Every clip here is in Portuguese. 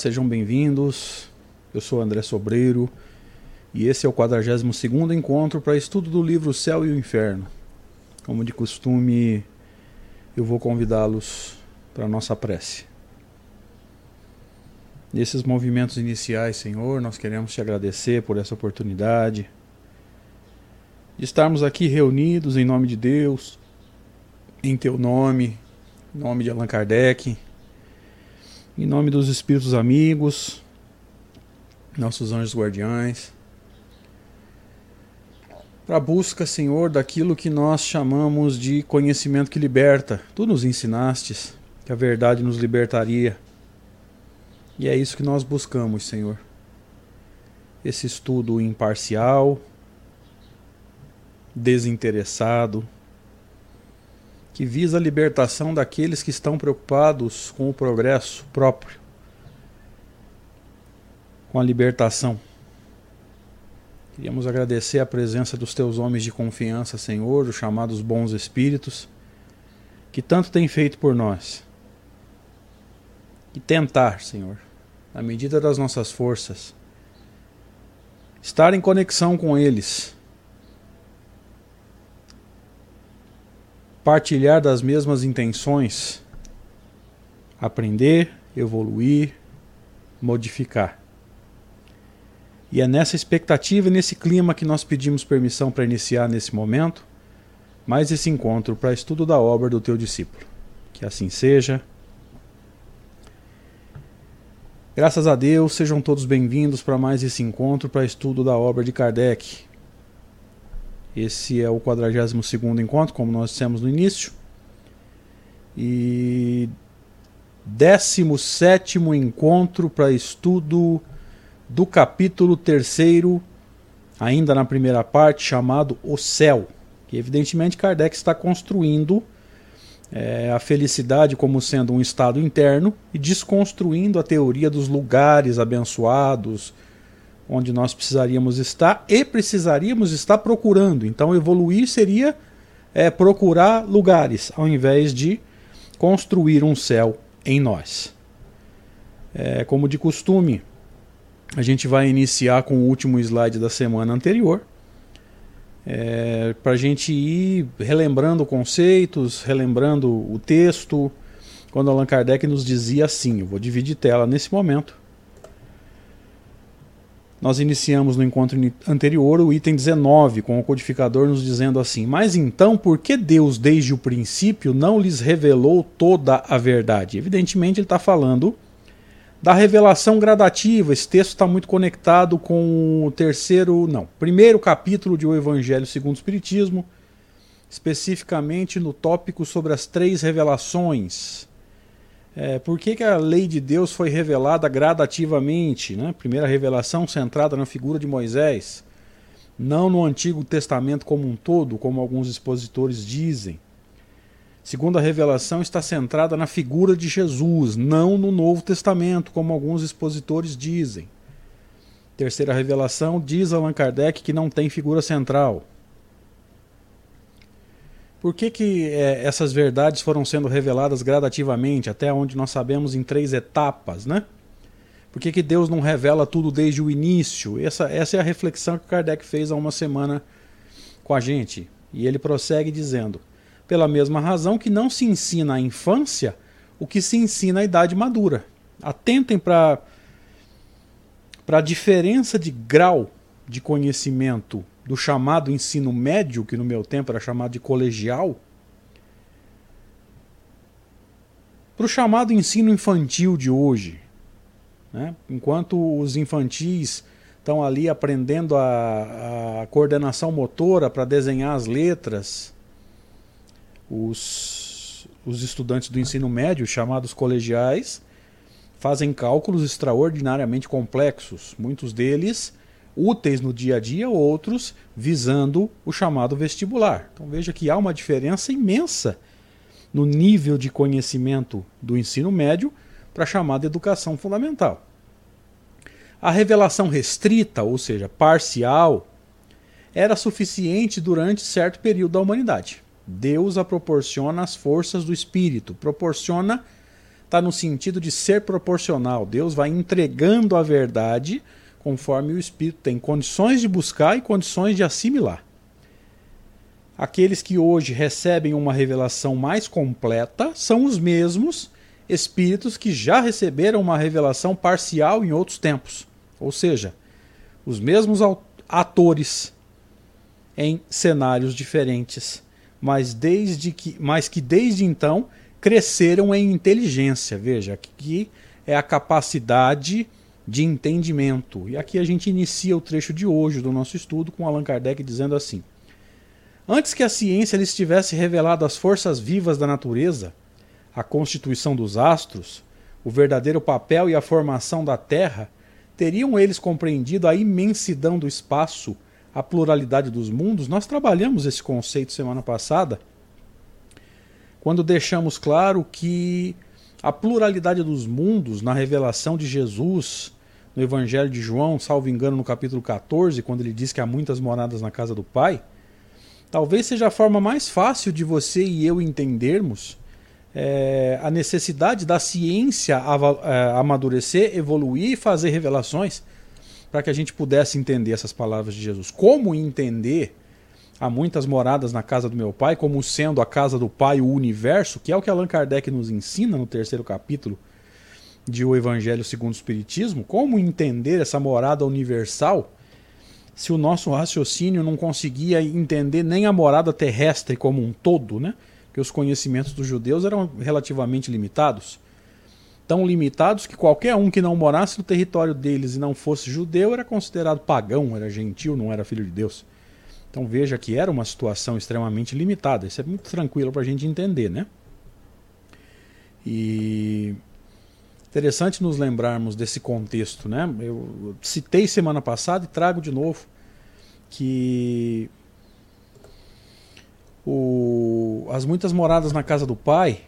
Sejam bem-vindos. Eu sou André Sobreiro e esse é o 42º encontro para estudo do livro Céu e o Inferno. Como de costume, eu vou convidá-los para a nossa prece. Nesses movimentos iniciais, Senhor, nós queremos te agradecer por essa oportunidade de estarmos aqui reunidos em nome de Deus, em teu nome, em nome de Allan Kardec, em nome dos espíritos amigos, nossos anjos guardiães, para a busca, Senhor, daquilo que nós chamamos de conhecimento que liberta. Tu nos ensinastes que a verdade nos libertaria. E é isso que nós buscamos, Senhor. Esse estudo imparcial, desinteressado, que visa a libertação daqueles que estão preocupados com o progresso próprio, com a libertação. Queríamos agradecer a presença dos teus homens de confiança, Senhor, os chamados bons espíritos, que tanto têm feito por nós. E tentar, Senhor, na medida das nossas forças, estar em conexão com eles, partilhar das mesmas intenções, aprender, evoluir, modificar. E é nessa expectativa e nesse clima que nós pedimos permissão para iniciar nesse momento mais esse encontro para estudo da obra do teu discípulo. Que assim seja. Graças a Deus, sejam todos bem-vindos para mais esse encontro para estudo da obra de Kardec. Esse é o 42 encontro, como nós dissemos no início. E 17 encontro para estudo do capítulo 3, ainda na primeira parte, chamado O Céu. Que evidentemente Kardec está construindo é, a felicidade como sendo um estado interno e desconstruindo a teoria dos lugares abençoados onde nós precisaríamos estar e precisaríamos estar procurando. Então, evoluir seria é, procurar lugares ao invés de construir um céu em nós. É, como de costume, a gente vai iniciar com o último slide da semana anterior é, para a gente ir relembrando conceitos, relembrando o texto, quando Allan Kardec nos dizia assim: eu vou dividir tela nesse momento. Nós iniciamos no encontro anterior o item 19, com o codificador nos dizendo assim: Mas então, por que Deus, desde o princípio, não lhes revelou toda a verdade? Evidentemente, ele está falando da revelação gradativa. Esse texto está muito conectado com o terceiro, não, primeiro capítulo de O Evangelho segundo o Espiritismo, especificamente no tópico sobre as três revelações. É, por que, que a lei de Deus foi revelada gradativamente? Né? Primeira revelação centrada na figura de Moisés, não no Antigo Testamento como um todo, como alguns expositores dizem. Segunda revelação está centrada na figura de Jesus, não no Novo Testamento, como alguns expositores dizem. Terceira revelação diz Allan Kardec que não tem figura central. Por que, que é, essas verdades foram sendo reveladas gradativamente, até onde nós sabemos em três etapas, né? Por que, que Deus não revela tudo desde o início? Essa, essa é a reflexão que Kardec fez há uma semana com a gente. E ele prossegue dizendo: pela mesma razão que não se ensina à infância o que se ensina à idade madura. Atentem para a diferença de grau de conhecimento do chamado ensino médio, que no meu tempo era chamado de colegial, para o chamado ensino infantil de hoje. Né? Enquanto os infantis estão ali aprendendo a, a coordenação motora para desenhar as letras, os, os estudantes do ensino médio, chamados colegiais, fazem cálculos extraordinariamente complexos, muitos deles úteis no dia a dia, outros visando o chamado vestibular. Então veja que há uma diferença imensa no nível de conhecimento do ensino médio para a chamada educação fundamental. A revelação restrita, ou seja, parcial, era suficiente durante certo período da humanidade. Deus a proporciona as forças do espírito, proporciona está no sentido de ser proporcional. Deus vai entregando a verdade conforme o espírito tem condições de buscar e condições de assimilar. Aqueles que hoje recebem uma revelação mais completa são os mesmos espíritos que já receberam uma revelação parcial em outros tempos. Ou seja, os mesmos atores em cenários diferentes, mas, desde que, mas que desde então cresceram em inteligência. Veja, aqui é a capacidade de entendimento. E aqui a gente inicia o trecho de hoje do nosso estudo com Allan Kardec dizendo assim: Antes que a ciência lhes tivesse revelado as forças vivas da natureza, a constituição dos astros, o verdadeiro papel e a formação da Terra, teriam eles compreendido a imensidão do espaço, a pluralidade dos mundos? Nós trabalhamos esse conceito semana passada quando deixamos claro que a pluralidade dos mundos na revelação de Jesus, no Evangelho de João, salvo engano, no capítulo 14, quando ele diz que há muitas moradas na casa do Pai, talvez seja a forma mais fácil de você e eu entendermos é, a necessidade da ciência é, amadurecer, evoluir e fazer revelações para que a gente pudesse entender essas palavras de Jesus. Como entender há muitas moradas na casa do meu pai, como sendo a casa do pai o universo, que é o que Allan Kardec nos ensina no terceiro capítulo de O Evangelho segundo o Espiritismo, como entender essa morada universal se o nosso raciocínio não conseguia entender nem a morada terrestre como um todo, né? Que os conhecimentos dos judeus eram relativamente limitados. Tão limitados que qualquer um que não morasse no território deles e não fosse judeu era considerado pagão, era gentil, não era filho de Deus. Então veja que era uma situação extremamente limitada. Isso é muito tranquilo para a gente entender, né? E interessante nos lembrarmos desse contexto, né? Eu citei semana passada e trago de novo que o, as muitas moradas na casa do Pai,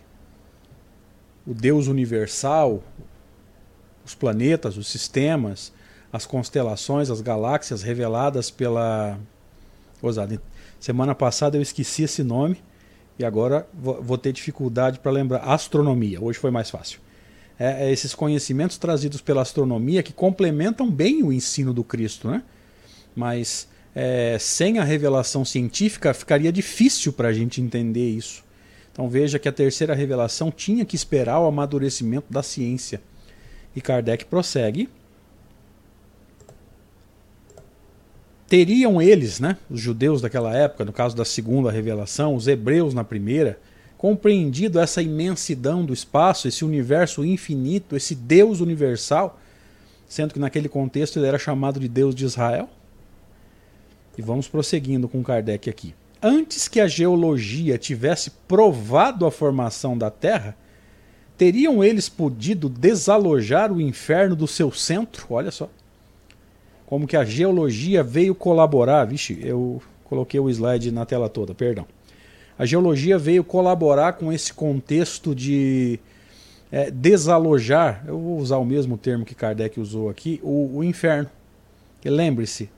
o Deus universal, os planetas, os sistemas, as constelações, as galáxias reveladas pela. Semana passada eu esqueci esse nome e agora vou ter dificuldade para lembrar. Astronomia. Hoje foi mais fácil. É, é, esses conhecimentos trazidos pela astronomia que complementam bem o ensino do Cristo, né? Mas é, sem a revelação científica ficaria difícil para a gente entender isso. Então veja que a terceira revelação tinha que esperar o amadurecimento da ciência. E Kardec prossegue teriam eles, né, os judeus daquela época, no caso da segunda revelação, os hebreus na primeira, compreendido essa imensidão do espaço, esse universo infinito, esse Deus universal, sendo que naquele contexto ele era chamado de Deus de Israel? E vamos prosseguindo com Kardec aqui. Antes que a geologia tivesse provado a formação da Terra, teriam eles podido desalojar o inferno do seu centro? Olha só como que a geologia veio colaborar. Vixe, eu coloquei o slide na tela toda, perdão. A geologia veio colaborar com esse contexto de é, desalojar, eu vou usar o mesmo termo que Kardec usou aqui, o, o inferno. Lembre-se,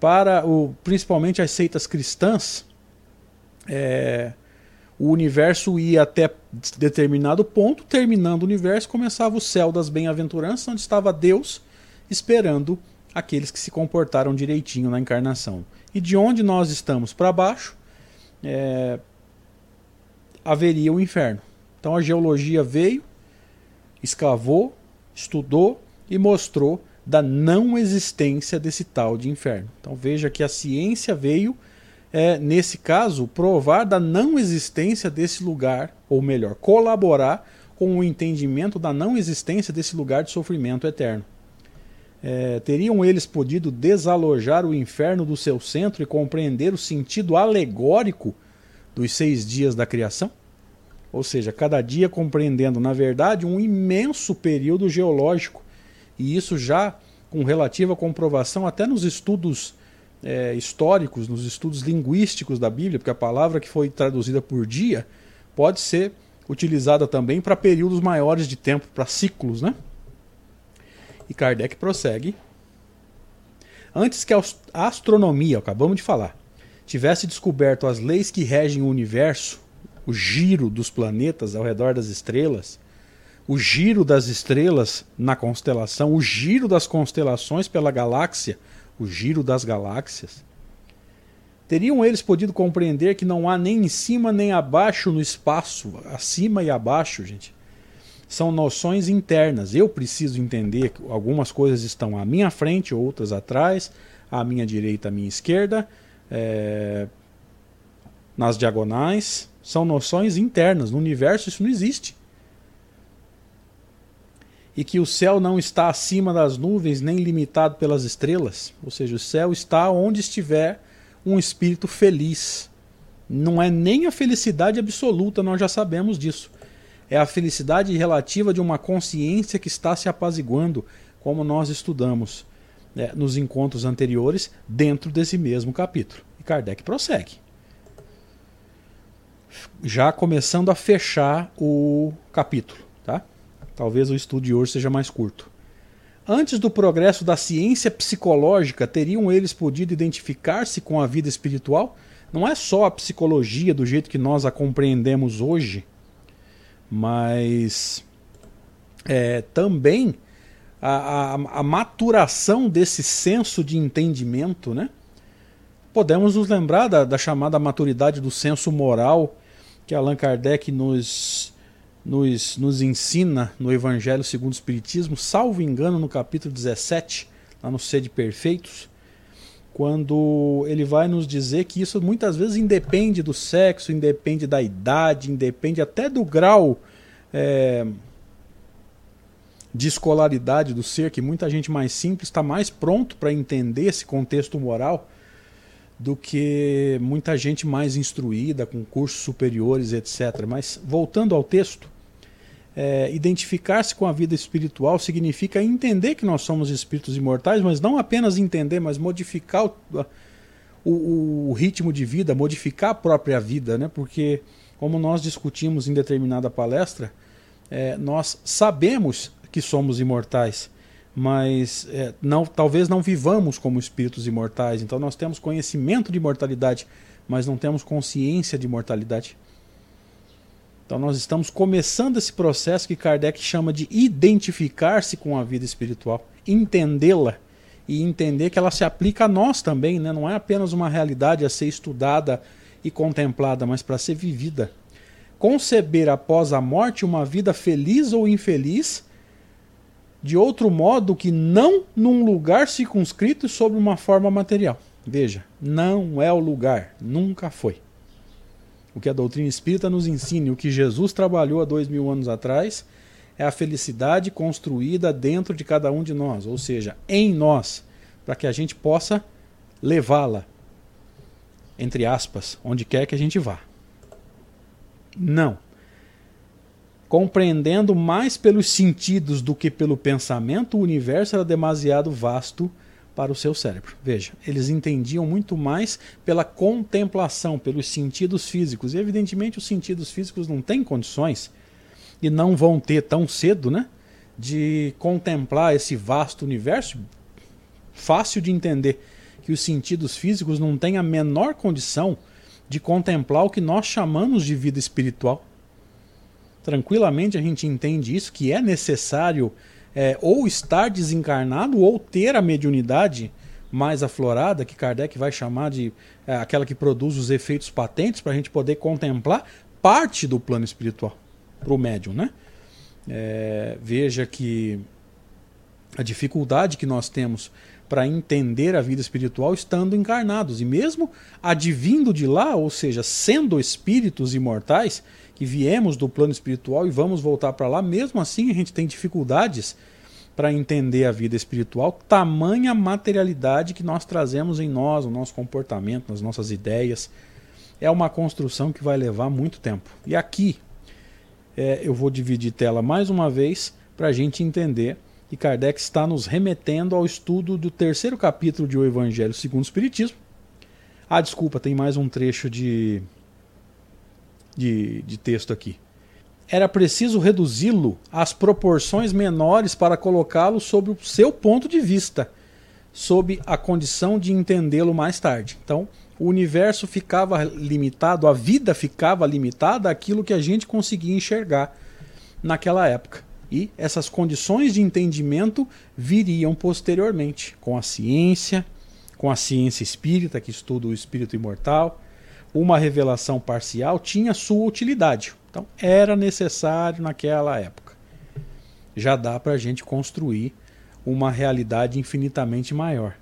para o, principalmente as seitas cristãs, é, o universo ia até determinado ponto, terminando o universo, começava o céu das bem-aventuranças, onde estava Deus esperando aqueles que se comportaram direitinho na encarnação. E de onde nós estamos para baixo, é, haveria o inferno. Então a geologia veio, escavou, estudou e mostrou da não existência desse tal de inferno. Então veja que a ciência veio, é, nesse caso, provar da não existência desse lugar, ou melhor, colaborar com o entendimento da não existência desse lugar de sofrimento eterno. É, teriam eles podido desalojar o inferno do seu centro e compreender o sentido alegórico dos seis dias da criação? Ou seja, cada dia compreendendo, na verdade, um imenso período geológico. E isso já com relativa comprovação até nos estudos é, históricos, nos estudos linguísticos da Bíblia, porque a palavra que foi traduzida por dia pode ser utilizada também para períodos maiores de tempo, para ciclos, né? Kardec prossegue. Antes que a astronomia, acabamos de falar, tivesse descoberto as leis que regem o universo, o giro dos planetas ao redor das estrelas, o giro das estrelas na constelação, o giro das constelações pela galáxia, o giro das galáxias. Teriam eles podido compreender que não há nem em cima nem abaixo no espaço, acima e abaixo, gente. São noções internas. Eu preciso entender que algumas coisas estão à minha frente, outras atrás, à minha direita, à minha esquerda, é... nas diagonais. São noções internas. No universo isso não existe e que o céu não está acima das nuvens nem limitado pelas estrelas, ou seja, o céu está onde estiver um espírito feliz. Não é nem a felicidade absoluta, nós já sabemos disso. É a felicidade relativa de uma consciência que está se apaziguando, como nós estudamos né, nos encontros anteriores, dentro desse mesmo capítulo. E Kardec prossegue. Já começando a fechar o capítulo. Tá? Talvez o estudo de hoje seja mais curto. Antes do progresso da ciência psicológica, teriam eles podido identificar-se com a vida espiritual? Não é só a psicologia do jeito que nós a compreendemos hoje, mas é, também a, a, a maturação desse senso de entendimento, né? Podemos nos lembrar da, da chamada maturidade do senso moral que Allan Kardec nos nos, nos ensina no Evangelho segundo o Espiritismo, salvo engano, no capítulo 17, lá no Sede Perfeitos, quando ele vai nos dizer que isso muitas vezes independe do sexo, independe da idade, independe até do grau é, de escolaridade do ser, que muita gente mais simples está mais pronto para entender esse contexto moral do que muita gente mais instruída, com cursos superiores, etc. Mas voltando ao texto, é, identificar-se com a vida espiritual significa entender que nós somos espíritos imortais, mas não apenas entender, mas modificar o, o, o ritmo de vida, modificar a própria vida, né? porque, como nós discutimos em determinada palestra, é, nós sabemos que somos imortais, mas é, não, talvez não vivamos como espíritos imortais. Então nós temos conhecimento de imortalidade, mas não temos consciência de imortalidade. Então nós estamos começando esse processo que Kardec chama de identificar-se com a vida espiritual, entendê-la e entender que ela se aplica a nós também, né? não é apenas uma realidade a ser estudada e contemplada, mas para ser vivida. Conceber após a morte uma vida feliz ou infeliz, de outro modo que não num lugar circunscrito sob uma forma material. Veja, não é o lugar, nunca foi o que a doutrina espírita nos ensina, o que Jesus trabalhou há dois mil anos atrás, é a felicidade construída dentro de cada um de nós, ou seja, em nós, para que a gente possa levá-la, entre aspas, onde quer que a gente vá. Não. Compreendendo mais pelos sentidos do que pelo pensamento, o universo era demasiado vasto para o seu cérebro. Veja, eles entendiam muito mais pela contemplação, pelos sentidos físicos. E evidentemente os sentidos físicos não têm condições e não vão ter tão cedo, né, de contemplar esse vasto universo. Fácil de entender que os sentidos físicos não têm a menor condição de contemplar o que nós chamamos de vida espiritual. Tranquilamente a gente entende isso que é necessário é, ou estar desencarnado ou ter a mediunidade mais aflorada, que Kardec vai chamar de é, aquela que produz os efeitos patentes, para a gente poder contemplar parte do plano espiritual para o médium. Né? É, veja que a dificuldade que nós temos para entender a vida espiritual estando encarnados. E mesmo advindo de lá, ou seja, sendo espíritos imortais, que viemos do plano espiritual e vamos voltar para lá, mesmo assim a gente tem dificuldades para entender a vida espiritual, tamanha materialidade que nós trazemos em nós, no nosso comportamento, nas nossas ideias. É uma construção que vai levar muito tempo. E aqui é, eu vou dividir tela mais uma vez para a gente entender que Kardec está nos remetendo ao estudo do terceiro capítulo de O Evangelho segundo o Espiritismo. Ah, desculpa, tem mais um trecho de de, de texto aqui. Era preciso reduzi-lo às proporções menores para colocá-lo sob o seu ponto de vista, sob a condição de entendê-lo mais tarde. Então, o universo ficava limitado, a vida ficava limitada àquilo que a gente conseguia enxergar naquela época. E essas condições de entendimento viriam posteriormente, com a ciência, com a ciência espírita, que estuda o espírito imortal. Uma revelação parcial tinha sua utilidade. Então, era necessário naquela época. Já dá para a gente construir uma realidade infinitamente maior.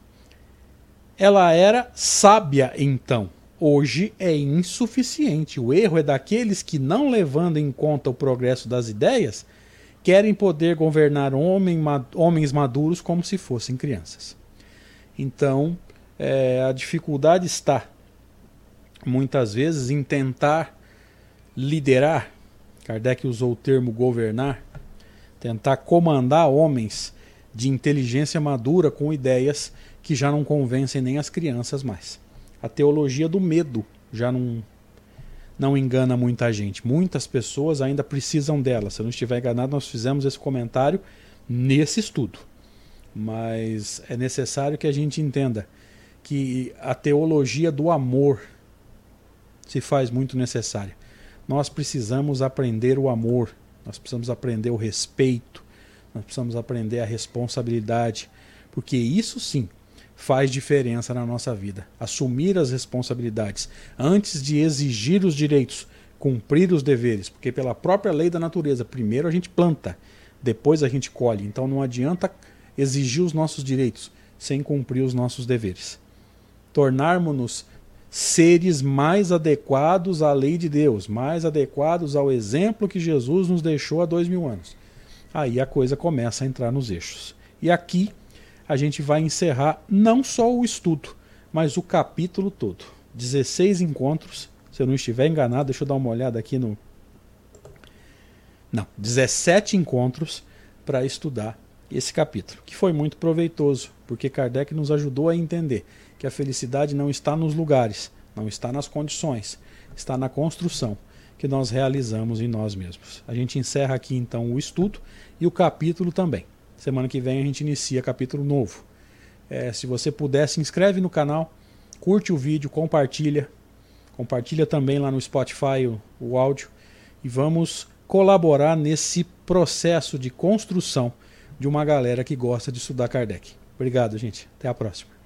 Ela era sábia então. Hoje é insuficiente. O erro é daqueles que, não levando em conta o progresso das ideias, querem poder governar homem, homens maduros como se fossem crianças. Então, é, a dificuldade está, muitas vezes, em tentar liderar. Kardec usou o termo governar, tentar comandar homens de inteligência madura com ideias que já não convencem nem as crianças mais. A teologia do medo já não, não engana muita gente. Muitas pessoas ainda precisam dela. Se eu não estiver enganado, nós fizemos esse comentário nesse estudo. Mas é necessário que a gente entenda que a teologia do amor se faz muito necessária. Nós precisamos aprender o amor, nós precisamos aprender o respeito, nós precisamos aprender a responsabilidade, porque isso sim faz diferença na nossa vida. Assumir as responsabilidades antes de exigir os direitos, cumprir os deveres, porque pela própria lei da natureza, primeiro a gente planta, depois a gente colhe. Então não adianta exigir os nossos direitos sem cumprir os nossos deveres. Tornarmos-nos seres mais adequados à lei de Deus, mais adequados ao exemplo que Jesus nos deixou há dois mil anos. Aí a coisa começa a entrar nos eixos. E aqui a gente vai encerrar não só o estudo, mas o capítulo todo. 16 encontros, se eu não estiver enganado, deixa eu dar uma olhada aqui no. Não, 17 encontros para estudar esse capítulo, que foi muito proveitoso, porque Kardec nos ajudou a entender que a felicidade não está nos lugares, não está nas condições, está na construção que nós realizamos em nós mesmos. A gente encerra aqui então o estudo e o capítulo também. Semana que vem a gente inicia capítulo novo. É, se você puder, se inscreve no canal, curte o vídeo, compartilha. Compartilha também lá no Spotify o, o áudio e vamos colaborar nesse processo de construção de uma galera que gosta de estudar Kardec. Obrigado, gente. Até a próxima.